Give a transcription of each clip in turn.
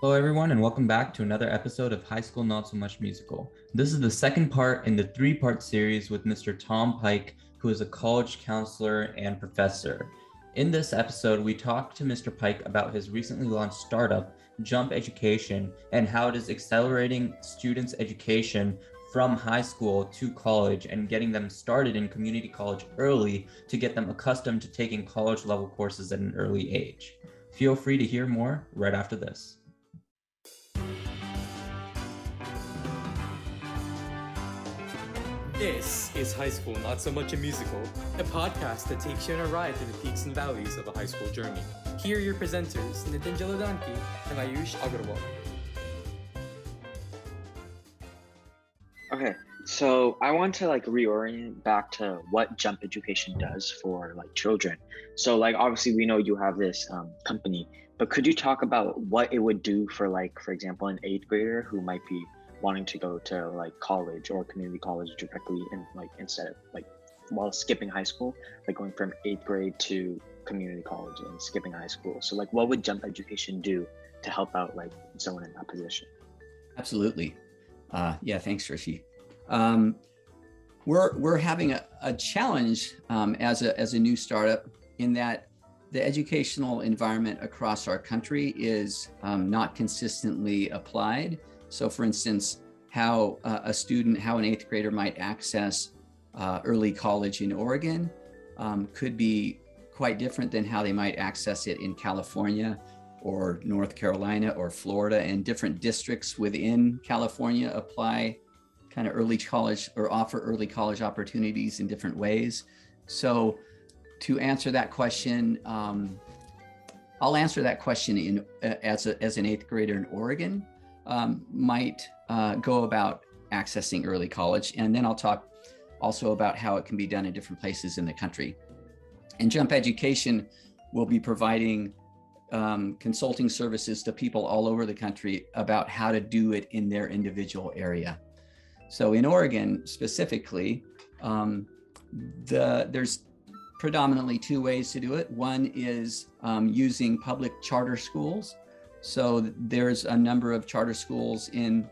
Hello, everyone, and welcome back to another episode of High School Not So Much Musical. This is the second part in the three part series with Mr. Tom Pike, who is a college counselor and professor. In this episode, we talked to Mr. Pike about his recently launched startup, Jump Education, and how it is accelerating students' education from high school to college and getting them started in community college early to get them accustomed to taking college level courses at an early age. Feel free to hear more right after this. This is High School Not So Much a Musical, a podcast that takes you on a ride through the peaks and valleys of a high school journey. Here are your presenters, Nitin Jaladanki and Ayush Agarwal. Okay, so I want to like reorient back to what jump education does for like children. So like obviously we know you have this um, company, but could you talk about what it would do for like for example an eighth grader who might be wanting to go to like college or community college directly and like instead of like while skipping high school, like going from eighth grade to community college and skipping high school. So like what would jump education do to help out like someone in that position? Absolutely. Uh, yeah, thanks, Rishi. Um, we're we're having a, a challenge um, as a as a new startup in that the educational environment across our country is um, not consistently applied. So, for instance, how uh, a student, how an eighth grader might access uh, early college in Oregon um, could be quite different than how they might access it in California or North Carolina or Florida, and different districts within California apply kind of early college or offer early college opportunities in different ways. So, to answer that question, um, I'll answer that question in uh, as a, as an eighth grader in Oregon um, might uh, go about accessing early college. And then I'll talk also about how it can be done in different places in the country. And Jump Education will be providing um, consulting services to people all over the country about how to do it in their individual area. So in Oregon specifically, um, the there's predominantly two ways to do it. One is um, using public charter schools so there's a number of charter schools in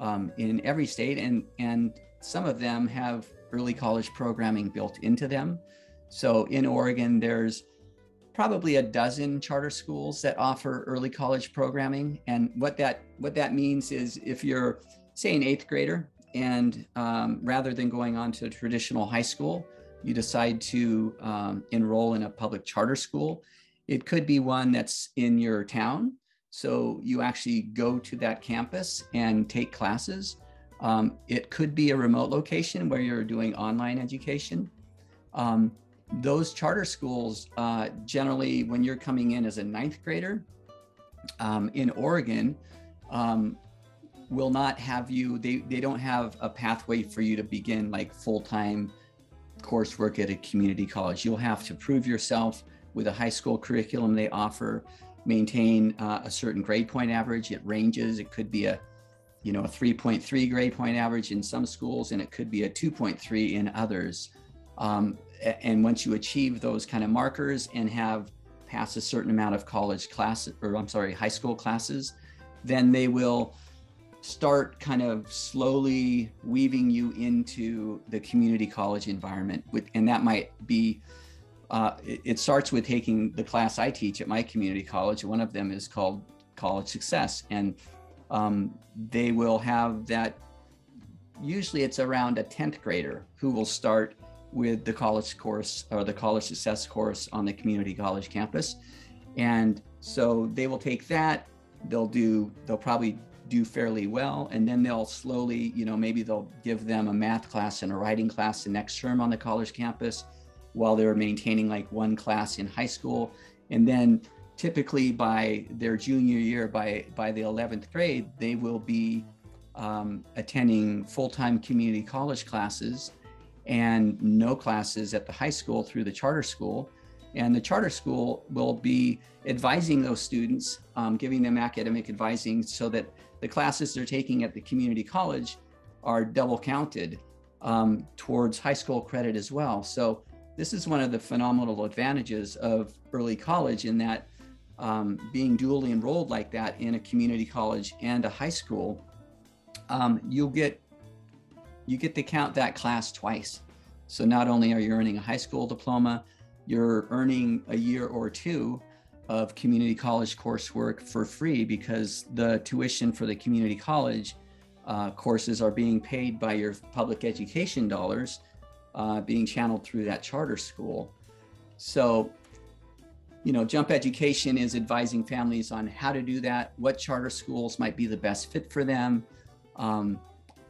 um, in every state, and and some of them have early college programming built into them. So in Oregon, there's probably a dozen charter schools that offer early college programming, and what that what that means is if you're say an eighth grader, and um, rather than going on to traditional high school, you decide to um, enroll in a public charter school. It could be one that's in your town so you actually go to that campus and take classes. Um, it could be a remote location where you're doing online education. Um, those charter schools, uh, generally, when you're coming in as a ninth grader um, in Oregon, um, will not have you, they, they don't have a pathway for you to begin like full time coursework at a community college. You'll have to prove yourself with a high school curriculum they offer maintain uh, a certain grade point average. It ranges. It could be a, you know, a 3.3 grade point average in some schools, and it could be a 2.3 in others. Um, and once you achieve those kind of markers and have passed a certain amount of college classes, or I'm sorry, high school classes, then they will start kind of slowly weaving you into the community college environment with, and that might be uh, it, it, starts with taking the class I teach at my community college. One of them is called College Success, and um, they will have that. Usually, it's around a 10th grader who will start with the college course or the college success course on the community college campus. And so they will take that, they'll do, they'll probably do fairly well. And then they'll slowly, you know, maybe they'll give them a math class and a writing class the next term on the college campus while they were maintaining like one class in high school. And then typically by their junior year, by, by the 11th grade, they will be um, attending full-time community college classes and no classes at the high school through the charter school. And the charter school will be advising those students, um, giving them academic advising so that the classes they're taking at the community college are double counted um, towards high school credit as well. So this is one of the phenomenal advantages of early college in that um, being dually enrolled like that in a community college and a high school, um, you'll get you get to count that class twice. So not only are you earning a high school diploma, you're earning a year or two of community college coursework for free because the tuition for the community college uh, courses are being paid by your public education dollars uh, being channeled through that charter school. So, you know, Jump Education is advising families on how to do that, what charter schools might be the best fit for them. Um,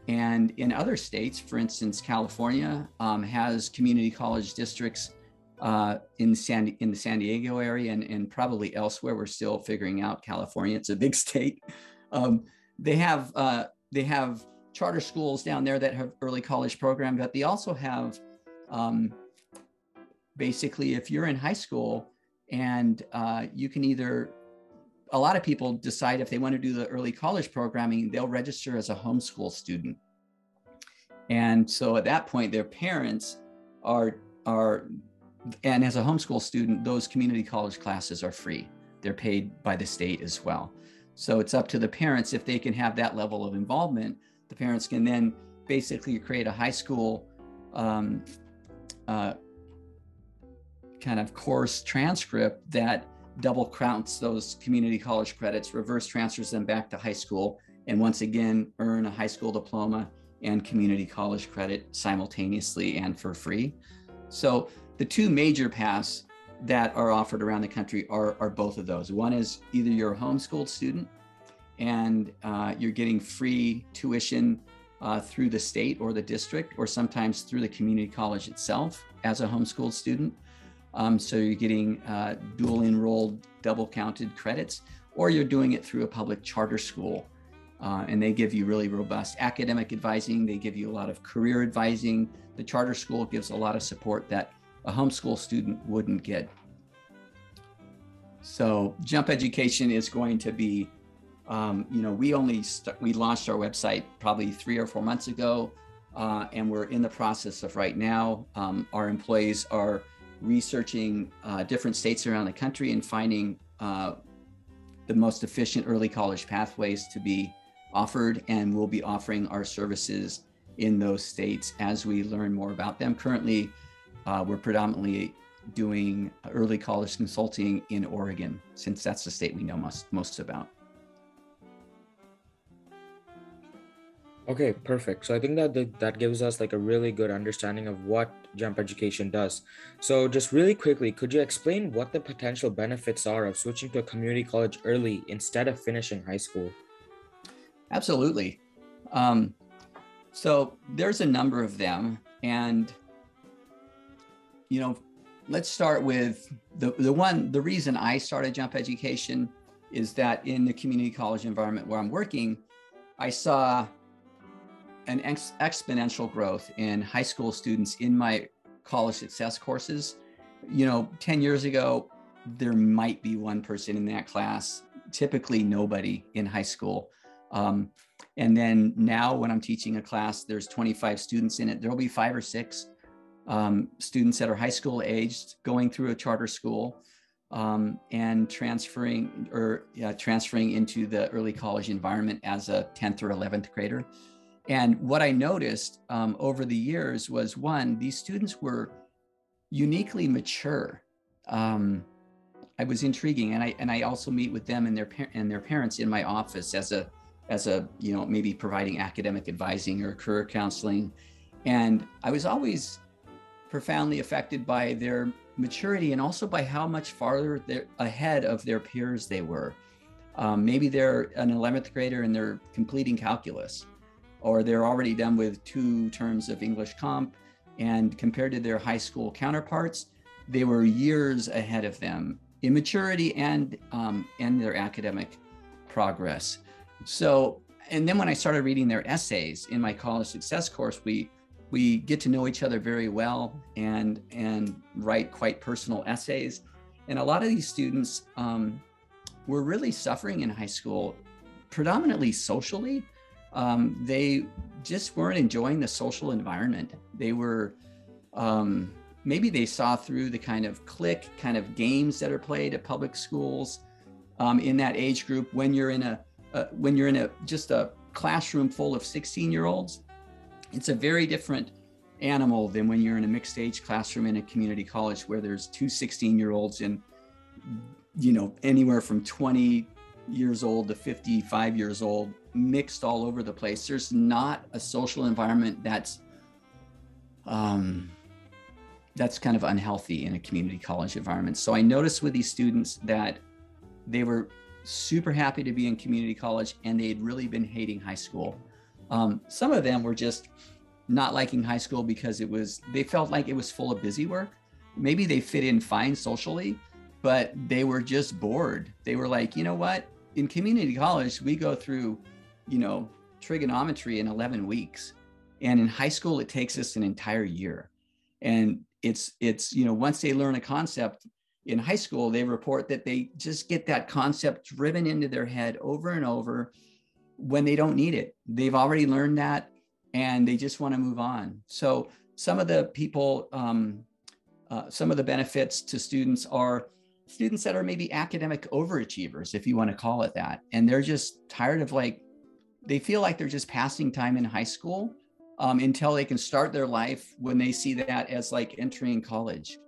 and in other states, for instance, California um, has community college districts uh, in San in the San Diego area and, and probably elsewhere. We're still figuring out California. It's a big state. Um, they have uh, they have charter schools down there that have early college program, but they also have um, basically if you're in high school and uh, you can either a lot of people decide if they want to do the early college programming, they'll register as a homeschool student. And so at that point, their parents are are and as a homeschool student, those community college classes are free. They're paid by the state as well. So it's up to the parents if they can have that level of involvement. The parents can then basically create a high school um, uh, kind of course transcript that double counts those community college credits, reverse transfers them back to high school, and once again earn a high school diploma and community college credit simultaneously and for free. So the two major paths that are offered around the country are, are both of those. One is either you're a homeschooled student and uh, you're getting free tuition uh, through the state or the district, or sometimes through the community college itself as a homeschooled student. Um, so you're getting uh, dual enrolled, double counted credits, or you're doing it through a public charter school. Uh, and they give you really robust academic advising. They give you a lot of career advising. The charter school gives a lot of support that a homeschool student wouldn't get. So Jump Education is going to be, um, you know, we only st- we launched our website probably three or four months ago, uh, and we're in the process of right now. Um, our employees are researching uh, different states around the country and finding uh, the most efficient early college pathways to be offered, and we'll be offering our services in those states as we learn more about them. Currently, uh, we're predominantly doing early college consulting in Oregon, since that's the state we know most, most about. Okay, perfect. So I think that that gives us like a really good understanding of what Jump Education does. So just really quickly, could you explain what the potential benefits are of switching to a community college early instead of finishing high school? Absolutely. Um, so there's a number of them, and you know, let's start with the, the one, the reason I started Jump Education is that in the community college environment where I'm working, I saw an ex- exponential growth in high school students in my college success courses. You know, 10 years ago, there might be one person in that class, typically nobody in high school. Um, and then now, when I'm teaching a class, there's 25 students in it, there'll be five or six um, students that are high school aged going through a charter school um, and transferring or transferring into the early college environment as a 10th or 11th grader. And what I noticed um, over the years was one, these students were uniquely mature. Um, I was intriguing, and I and I also meet with them and their par- and their parents in my office as a as a you know maybe providing academic advising or career counseling, and I was always profoundly affected by their maturity and also by how much farther ahead of their peers they were. Um, maybe they're an 11th grader and they're completing calculus, or they're already done with two terms of English comp. And compared to their high school counterparts, they were years ahead of them in maturity and um, and their academic progress. So, and then when I started reading their essays in my college success course, we we get to know each other very well and and write quite personal essays and a lot of these students um, were really suffering in high school predominantly socially um, they just weren't enjoying the social environment. They were um, maybe they saw through the kind of clique kind of games that are played at public schools um, in that age group when you're in a uh, when you're in a just a classroom full of 16 year olds it's a very different animal than when you're in a mixed age classroom in a community college where there's two 16 year olds and you know anywhere from 20 years old to 55 years old mixed all over the place. There's not a social environment that's um, that's kind of unhealthy in a community college environment. So i noticed with these students that they were super happy to be in community college and they had really been hating high school. Um, some of them were just not liking high school because it was they felt like it was full of busy work. Maybe they fit in fine socially but they were just bored. They were like you know what in community college we go through you know trigonometry in 11 weeks. And in high school it takes us an entire year. And it's it's you know once they learn a concept in high school they report that they just get that concept driven into their head over and over when they don't need it. They've already learned that and they just want to move on. So some of the people, um, uh, some of the benefits to students are students that are maybe academic overachievers, if you want to call it that, and they're just tired of like, they feel like they're just passing time in high school um, until they can start their life when they see that as like entering college.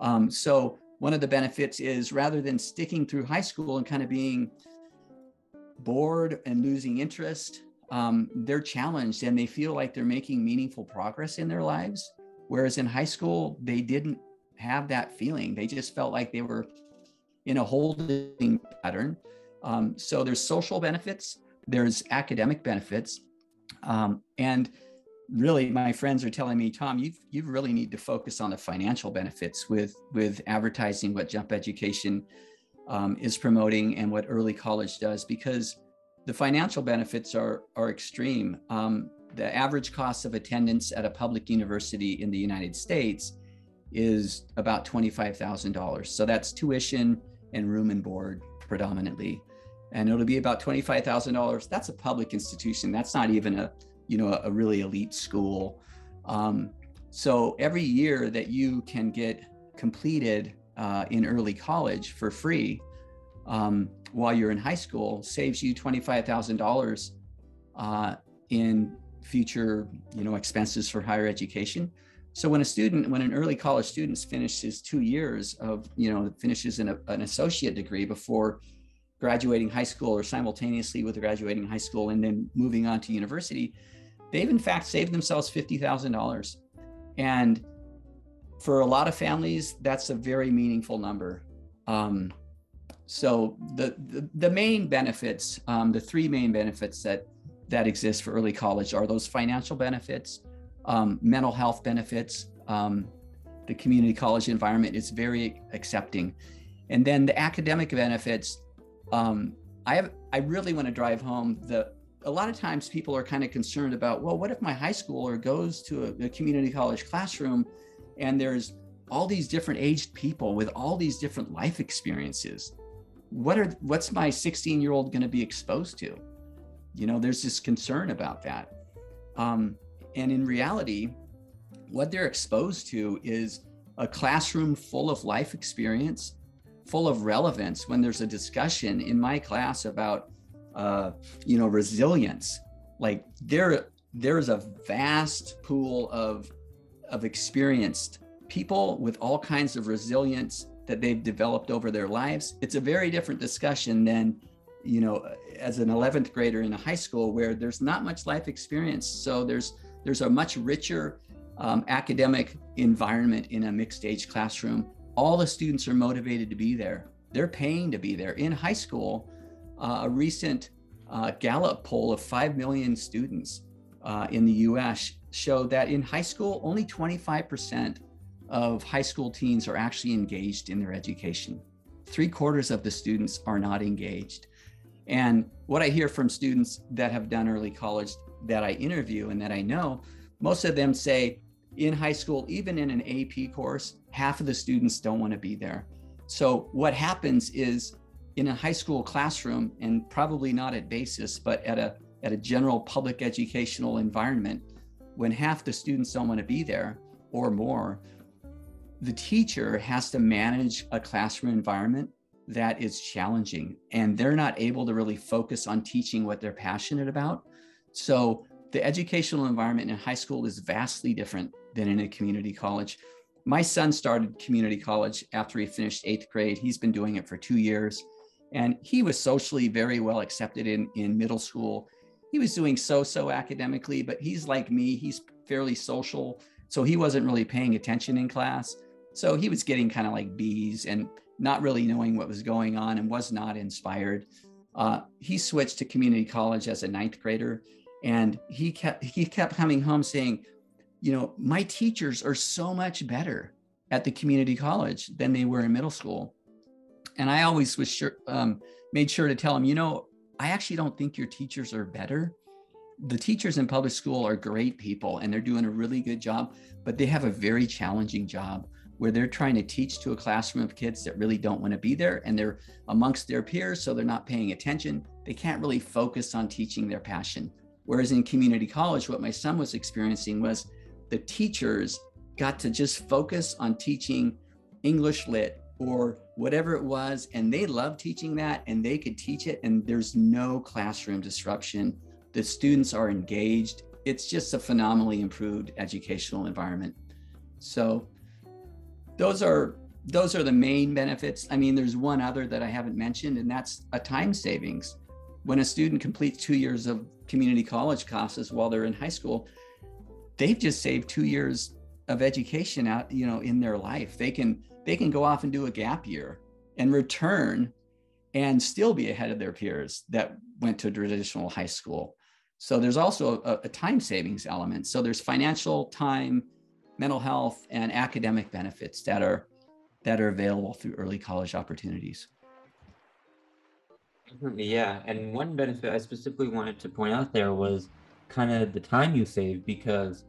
Um, so one of the benefits is rather than sticking through high school and kind of being bored and losing interest um, they're challenged and they feel like they're making meaningful progress in their lives. Whereas in high school, they didn't have that feeling. They just felt like they were in a holding pattern. Um, so there's social benefits, there's academic benefits, um, and really, my friends are telling me, Tom, you you really need to focus on the financial benefits with with advertising what Jump Education um, is promoting and what early college does because the financial benefits are, are extreme. Um, the average cost of attendance at a public university in the United States is about $25,000. So that's tuition and room and board predominantly. And it'll be about $25,000. That's a public institution. That's not even a, you know, a really elite school. Um, so every year that you can get completed uh, in early college for free, um, while you're in high school saves you $25,000 uh, in future, you know, expenses for higher education. So when a student, when an early college student finishes two years of, you know, finishes an, an associate degree before graduating high school or simultaneously with graduating high school and then moving on to university, they've in fact saved themselves $50,000. And for a lot of families, that's a very meaningful number. Um, so the, the, the main benefits, um, the three main benefits that that exist for early college are those financial benefits, um, mental health benefits. Um, the community college environment is very accepting, and then the academic benefits. Um, I have I really want to drive home the. A lot of times people are kind of concerned about, well, what if my high schooler goes to a, a community college classroom, and there's all these different aged people with all these different life experiences what are what's my 16 year old going to be exposed to you know there's this concern about that um, and in reality what they're exposed to is a classroom full of life experience full of relevance when there's a discussion in my class about uh, you know resilience like there there's a vast pool of of experienced people with all kinds of resilience that they've developed over their lives. It's a very different discussion than, you know, as an 11th grader in a high school where there's not much life experience. So there's there's a much richer um, academic environment in a mixed age classroom. All the students are motivated to be there. They're paying to be there. In high school, uh, a recent uh, Gallup poll of 5 million students uh, in the US showed that in high school, only 25% of high school teens are actually engaged in their education. Three quarters of the students are not engaged. And what I hear from students that have done early college that I interview and that I know, most of them say in high school, even in an AP course, half of the students don't want to be there. So what happens is in a high school classroom, and probably not at basis, but at a at a general public educational environment, when half the students don't want to be there or more, the teacher has to manage a classroom environment that is challenging and they're not able to really focus on teaching what they're passionate about. So the educational environment in high school is vastly different than in a community college. My son started community college after he finished eighth grade. He's been doing it for two years. And he was socially very well accepted in, in middle school. He was doing so so academically, but he's like me, he's fairly social. So he wasn't really paying attention in class. So he was getting kind of like B's and not really knowing what was going on and was not inspired. Uh, he switched to community college as a ninth grader and he kept he kept coming home saying you know my teachers are so much better at the community college than they were in middle school. And i always was sure um, made sure to tell him you know i actually don't think your teachers are better. The teachers in public school are great people and they're doing a really good job but they have a very challenging job where they're trying to teach to a classroom of kids that really don't want to be there and they're amongst their peers so they're not paying attention they can't really focus on teaching their passion Whereas in community college, what my son was experiencing was the teachers got to just focus on teaching English lit or whatever it was. And they loved teaching that and they could teach it. And there's no classroom disruption. The students are engaged. It's just a phenomenally improved educational environment. So those are those are the main benefits. I mean, there's one other that I haven't mentioned, and that's a time savings. When a student completes two years of community college classes while they're in high school, they've just saved two years of education out, you know, in their life. They can they can go off and do a gap year and return and still be ahead of their peers that went to traditional high school. So there's also a, a time savings element. So there's financial time, mental health, and academic benefits that are that are available through early college opportunities. Yeah, and one benefit I specifically wanted to point out there was kind of the time you save because,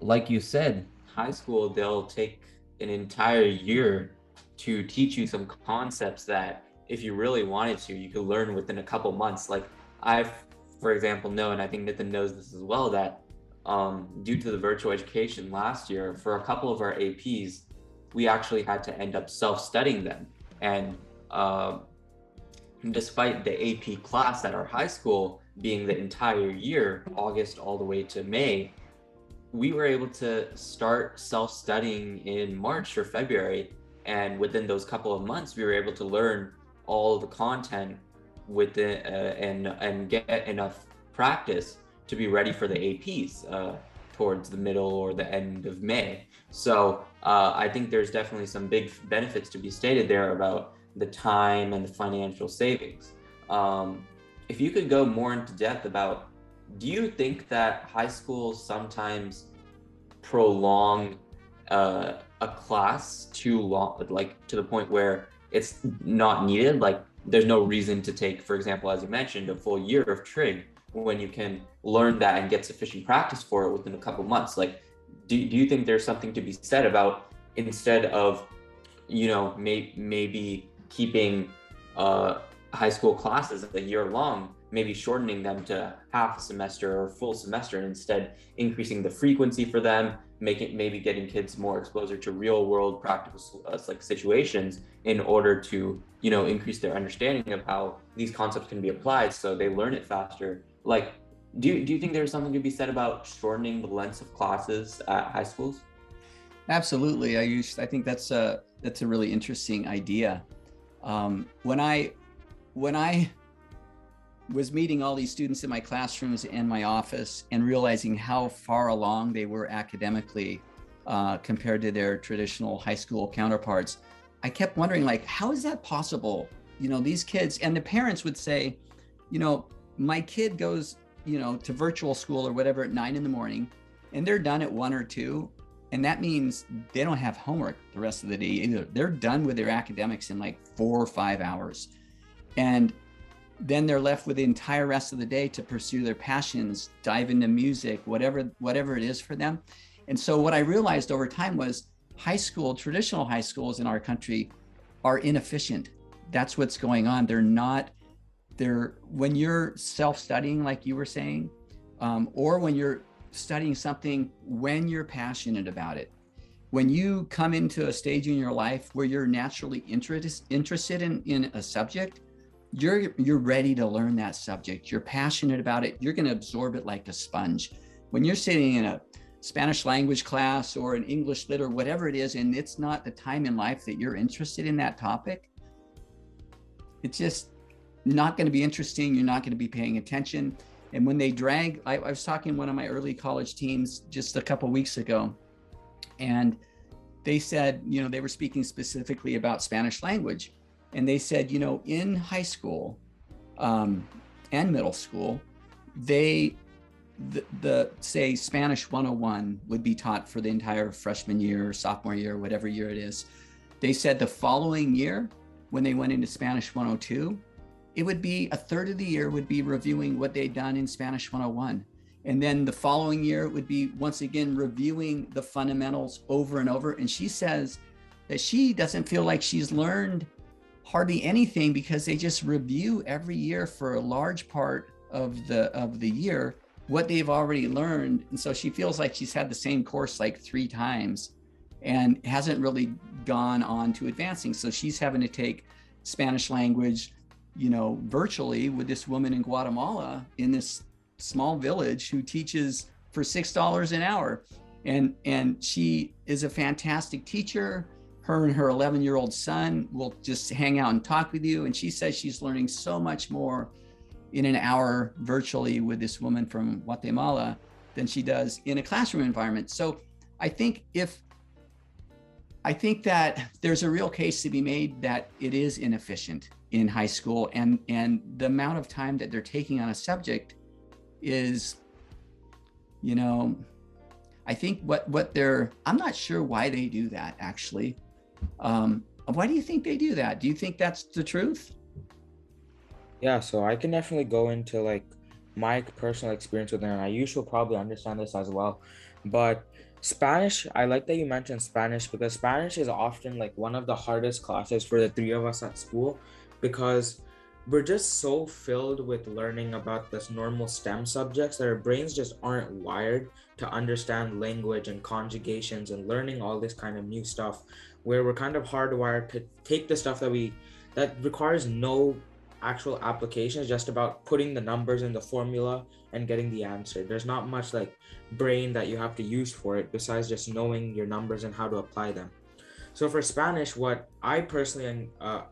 like you said, high school they'll take an entire year to teach you some concepts that if you really wanted to, you could learn within a couple months. Like I've, for example, know, and I think Nathan knows this as well, that um, due to the virtual education last year, for a couple of our APs, we actually had to end up self-studying them. And uh, despite the AP class at our high school being the entire year, August all the way to May, we were able to start self studying in March or February. And within those couple of months, we were able to learn all the content within uh, and and get enough practice to be ready for the APs uh, towards the middle or the end of May. So uh, I think there's definitely some big benefits to be stated there about the time and the financial savings. Um, if you could go more into depth about, do you think that high schools sometimes prolong uh, a class too long, like to the point where it's not needed? Like there's no reason to take, for example, as you mentioned, a full year of trig when you can learn that and get sufficient practice for it within a couple months. Like, do, do you think there's something to be said about instead of, you know, may, maybe keeping uh, high school classes a year long, maybe shortening them to half a semester or full semester, and instead increasing the frequency for them, making maybe getting kids more exposure to real world practical uh, like situations in order to you know increase their understanding of how these concepts can be applied, so they learn it faster. Like, do you, do you think there's something to be said about shortening the lengths of classes at high schools? Absolutely, Ayush. I think that's a that's a really interesting idea. Um, when I when I was meeting all these students in my classrooms and my office and realizing how far along they were academically uh, compared to their traditional high school counterparts, I kept wondering, like, how is that possible? You know, these kids and the parents would say, you know, my kid goes, you know, to virtual school or whatever at nine in the morning, and they're done at one or two, and that means they don't have homework the rest of the day either. They're done with their academics in like four or five hours. And then they're left with the entire rest of the day to pursue their passions, dive into music, whatever whatever it is for them. And so what I realized over time was high school, traditional high schools in our country are inefficient. That's what's going on. They're not they're when you're self-studying like you were saying, um, or when you're studying something when you're passionate about it, when you come into a stage in your life where you're naturally interest, interested in, in a subject, you're you're ready to learn that subject. You're passionate about it. You're going to absorb it like a sponge. When you're sitting in a Spanish language class or an English lit or whatever it is, and it's not the time in life that you're interested in that topic, it's just not going to be interesting. You're not going to be paying attention. And when they drag, I, I was talking to one of my early college teams just a couple weeks ago, and they said, you know, they were speaking specifically about Spanish language. And they said, you know, in high school um, and middle school, they, the, the, say Spanish 101 would be taught for the entire freshman year, sophomore year, whatever year it is. They said the following year, when they went into Spanish 102, it would be a third of the year would be reviewing what they'd done in Spanish 101. And then the following year, it would be once again reviewing the fundamentals over and over. And she says that she doesn't feel like she's learned hardly anything because they just review every year for a large part of the of the year what they've already learned. And so she feels like she's had the same course like three times and hasn't really gone on to advancing. So she's having to take Spanish language, you know, virtually with this woman in Guatemala in this small village who teaches for six dollars an hour. And and she is a fantastic teacher. Her and her 11 year old son will just hang out and talk with you. And she says she's learning so much more in an hour virtually with this woman from guatemala than she does in a classroom environment. So i think if i think that there's a real case to be made that it is inefficient in high school and and the amount of time that they're taking on a subject is, you know, I think what what they're I'm not sure why they do that actually. Um, why do you think they do that? Do you think that's the truth? Yeah, so I can definitely go into like my personal experience with it, and Ayush probably understand this as well. But Spanish, I like that you mentioned Spanish because Spanish is often like one of the hardest classes for the three of us at school because we're just so filled with learning about this normal STEM subjects that our brains just aren't wired to understand language and conjugations and learning all this kind of new stuff where we're kind of hardwired to take the stuff that we that requires no actual application just about putting the numbers in the formula and getting the answer. There's not much like brain that you have to use for it besides just knowing your numbers and how to apply them. So for spanish what i personally uh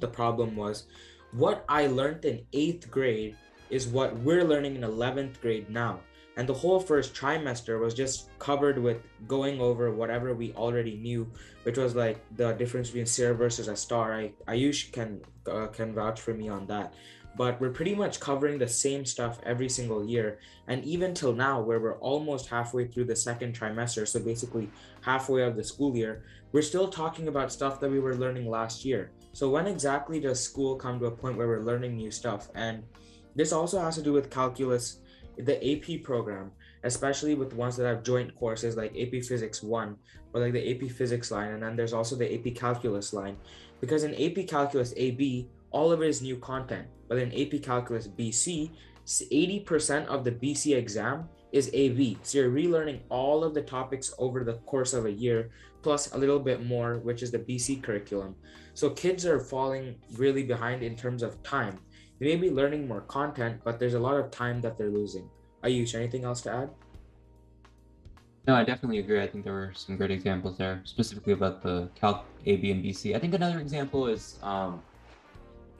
the problem was what I learned in eighth grade is what we're learning in 11th grade now. And the whole first trimester was just covered with going over whatever we already knew, which was like the difference between ser versus estar. I, Ayush can uh, can vouch for me on that. But we're pretty much covering the same stuff every single year. And even till now, where we're almost halfway through the second trimester, so basically halfway of the school year, we're still talking about stuff that we were learning last year. So when exactly does school come to a point where we're learning new stuff? And this also has to do with calculus, the AP program, especially with ones that have joint courses like AP Physics 1 or like the AP Physics line. And then there's also the AP Calculus line. Because in AP Calculus AB, all of it is new content. But in AP Calculus BC, 80% of the BC exam is AB. So you're relearning all of the topics over the course of a year, plus a little bit more, which is the BC curriculum. So kids are falling really behind in terms of time. They may be learning more content, but there's a lot of time that they're losing. Ayush, anything else to add? No, I definitely agree. I think there were some great examples there, specifically about the Calc AB and BC. I think another example is um,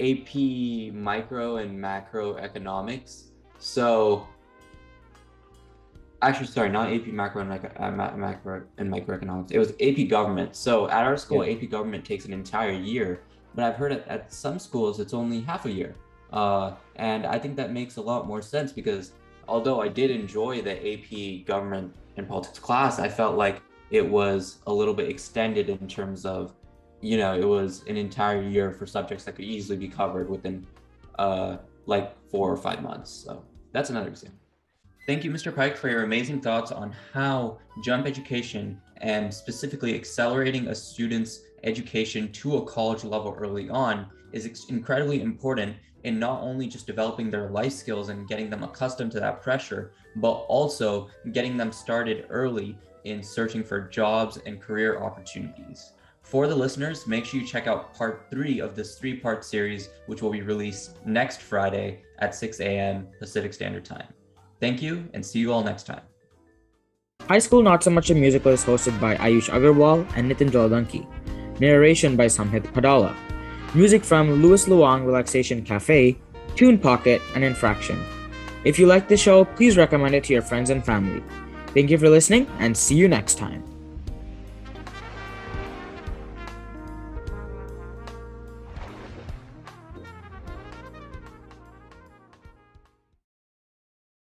AP micro and macro economics. So actually sorry not ap macro and micro, uh, macro and microeconomics. It was ap government. So at our school yeah. ap government takes an entire year but i've heard at, at some schools it's only half a year. Uh, and i think that makes a lot more sense because although i did enjoy the ap government and politics class i felt like it was a little bit extended in terms of you know it was an entire year for subjects that could easily be covered within uh, like four or five months. So that's another example Thank you, Mr. Pike, for your amazing thoughts on how jump education and specifically accelerating a student's education to a college level early on is incredibly important in not only just developing their life skills and getting them accustomed to that pressure, but also getting them started early in searching for jobs and career opportunities. For the listeners, make sure you check out part three of this three part series, which will be released next Friday at 6 a.m. Pacific Standard Time. Thank you and see you all next time. High School Not So Much a Musical is hosted by Ayush Agarwal and Nitin Jaladanki. Narration by Samhit Padala. Music from Louis Luang Relaxation Cafe, Tune Pocket, and Infraction. If you like the show, please recommend it to your friends and family. Thank you for listening and see you next time.